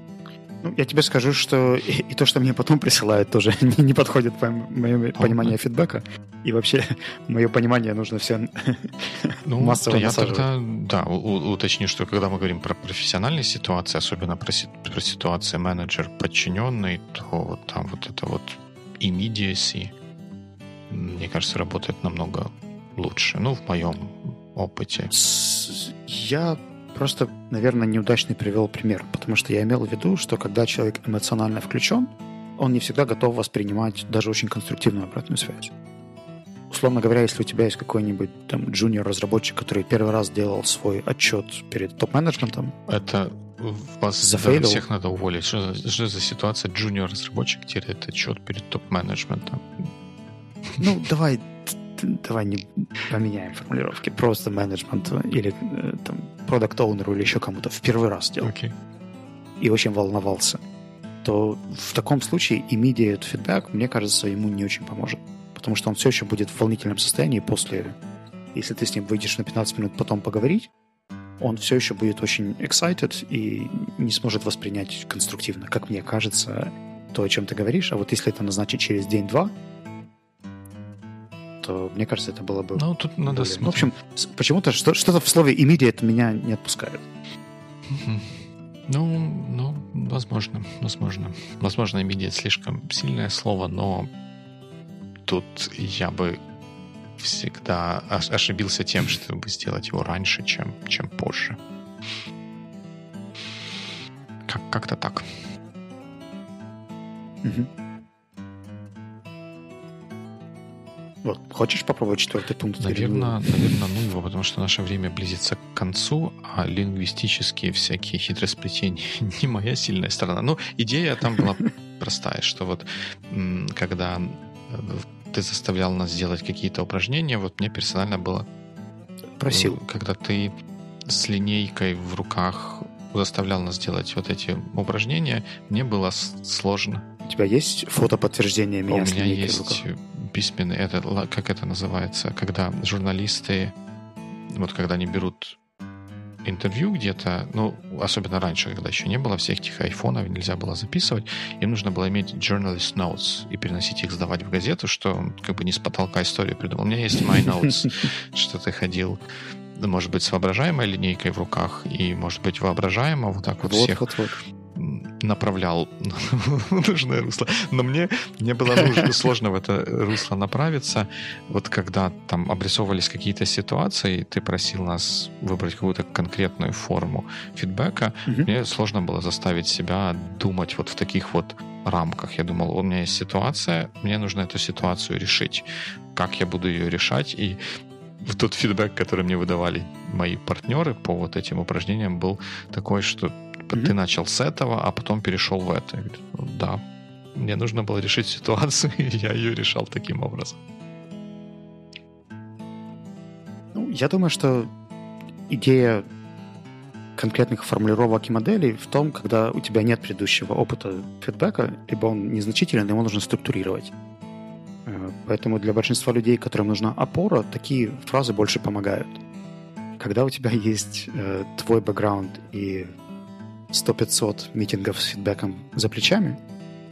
Speaker 2: Ну, я тебе скажу, что и, и то, что мне потом присылают, тоже не, не подходит по моему пониманию фидбэка. И вообще, мое понимание нужно все
Speaker 1: ну, массово я тогда, да, у, уточню, что когда мы говорим про профессиональные ситуации, особенно про, про ситуации менеджер-подчиненный, то вот там вот это вот immediacy, мне кажется, работает намного лучше. Ну, в моем опыте.
Speaker 2: Я Просто, наверное, неудачный привел пример, потому что я имел в виду, что когда человек эмоционально включен, он не всегда готов воспринимать даже очень конструктивную обратную связь. Условно говоря, если у тебя есть какой-нибудь там джуниор-разработчик, который первый раз делал свой отчет перед топ-менеджментом,
Speaker 1: это вас зафейлил. всех надо уволить. Что, что за ситуация? Джуниор-разработчик теряет отчет перед топ-менеджментом.
Speaker 2: Ну, давай давай не поменяем формулировки, просто менеджмент или э, там продукт оунеру или еще кому-то в первый раз делал okay. и очень волновался, то в таком случае immediate feedback, мне кажется, ему не очень поможет. Потому что он все еще будет в волнительном состоянии после... Если ты с ним выйдешь на 15 минут потом поговорить, он все еще будет очень excited и не сможет воспринять конструктивно, как мне кажется, то, о чем ты говоришь. А вот если это назначить через день-два, то мне кажется, это было бы...
Speaker 1: Ну, тут надо более...
Speaker 2: Ну, в общем, почему-то что- что-то в слове immediate меня не отпускает.
Speaker 1: Ну, ну, Возможно, возможно. Возможно, immediate слишком сильное слово, но тут я бы всегда ошибился тем, чтобы сделать его раньше, чем, чем позже. Как, как-то так.
Speaker 2: Угу. Вот. Хочешь попробовать четвертый пункт?
Speaker 1: Наверное, наверное, ну его, потому что наше время близится к концу, а лингвистические всякие хитросплетения не моя сильная сторона. Ну, идея там была простая, что вот когда э, ты заставлял нас делать какие-то упражнения, вот мне персонально было...
Speaker 2: Просил.
Speaker 1: Э, когда ты с линейкой в руках заставлял нас делать вот эти упражнения, мне было сложно.
Speaker 2: У тебя есть фото подтверждения меня
Speaker 1: У меня есть письменный, это, как это называется, когда журналисты, вот когда они берут интервью где-то, ну, особенно раньше, когда еще не было всех этих айфонов, нельзя было записывать, им нужно было иметь journalist notes и переносить их сдавать в газету, что он как бы не с потолка историю придумал. У меня есть my notes, что ты ходил может быть, с воображаемой линейкой в руках, и, может быть, воображаемо вот так вот, вот всех вот, вот. Направлял нужное русло. Но мне, мне было нужно, сложно в это русло направиться. Вот когда там обрисовывались какие-то ситуации, ты просил нас выбрать какую-то конкретную форму фидбэка, угу. мне сложно было заставить себя думать вот в таких вот рамках. Я думал, у меня есть ситуация, мне нужно эту ситуацию решить. Как я буду ее решать? И тот фидбэк, который мне выдавали мои партнеры по вот этим упражнениям, был такой, что mm-hmm. ты начал с этого, а потом перешел в это. Я говорю, ну, да, мне нужно было решить ситуацию, и я ее решал таким образом.
Speaker 2: Ну, я думаю, что идея конкретных формулировок и моделей в том, когда у тебя нет предыдущего опыта фидбэка, либо он незначителен, его нужно структурировать. Э, поэтому для большинства людей, которым нужна опора, такие фразы больше помогают. Когда у тебя есть э, твой бэкграунд и 100-500 митингов с фидбэком за плечами,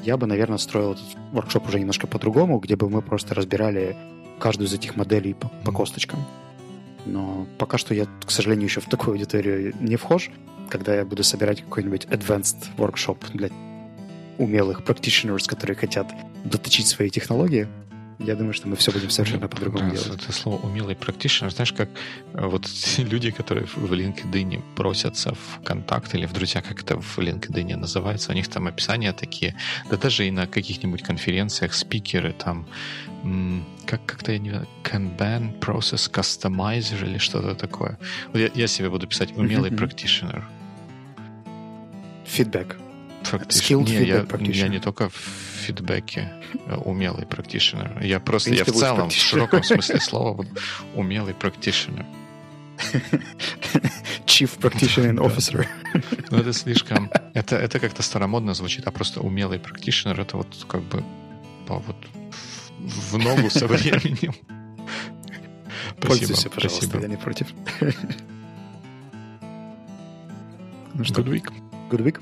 Speaker 2: я бы, наверное, строил этот воркшоп уже немножко по-другому, где бы мы просто разбирали каждую из этих моделей по, по косточкам. Но пока что я, к сожалению, еще в такую аудиторию не вхож. Когда я буду собирать какой-нибудь advanced workshop для умелых practitioners, которые хотят доточить свои технологии, я думаю, что мы все будем совершенно по-другому делать.
Speaker 1: Это слово умелый практичный, знаешь, как э, вот люди, которые в LinkedIn просятся в контакт или в друзья, как это в LinkedIn называется, у них там описания такие, да даже и на каких-нибудь конференциях спикеры там, как как-то я не знаю, Kanban Process Customizer или что-то такое. Я, я себе буду писать умелый practitioner.
Speaker 2: Фидбэк.
Speaker 1: Skilled не, я, я не только в фидбэке э, умелый практишнер. Я просто, я в целом, в широком смысле слова, умелый практишнер.
Speaker 2: Chief Practitioner Officer.
Speaker 1: Ну, это слишком... Это, это как-то старомодно звучит, а просто умелый практишнер это вот как бы по, вот в ногу со временем.
Speaker 2: Пользуйся, пожалуйста, спасибо. я не против.
Speaker 1: Ну что, Good week.
Speaker 2: Good week.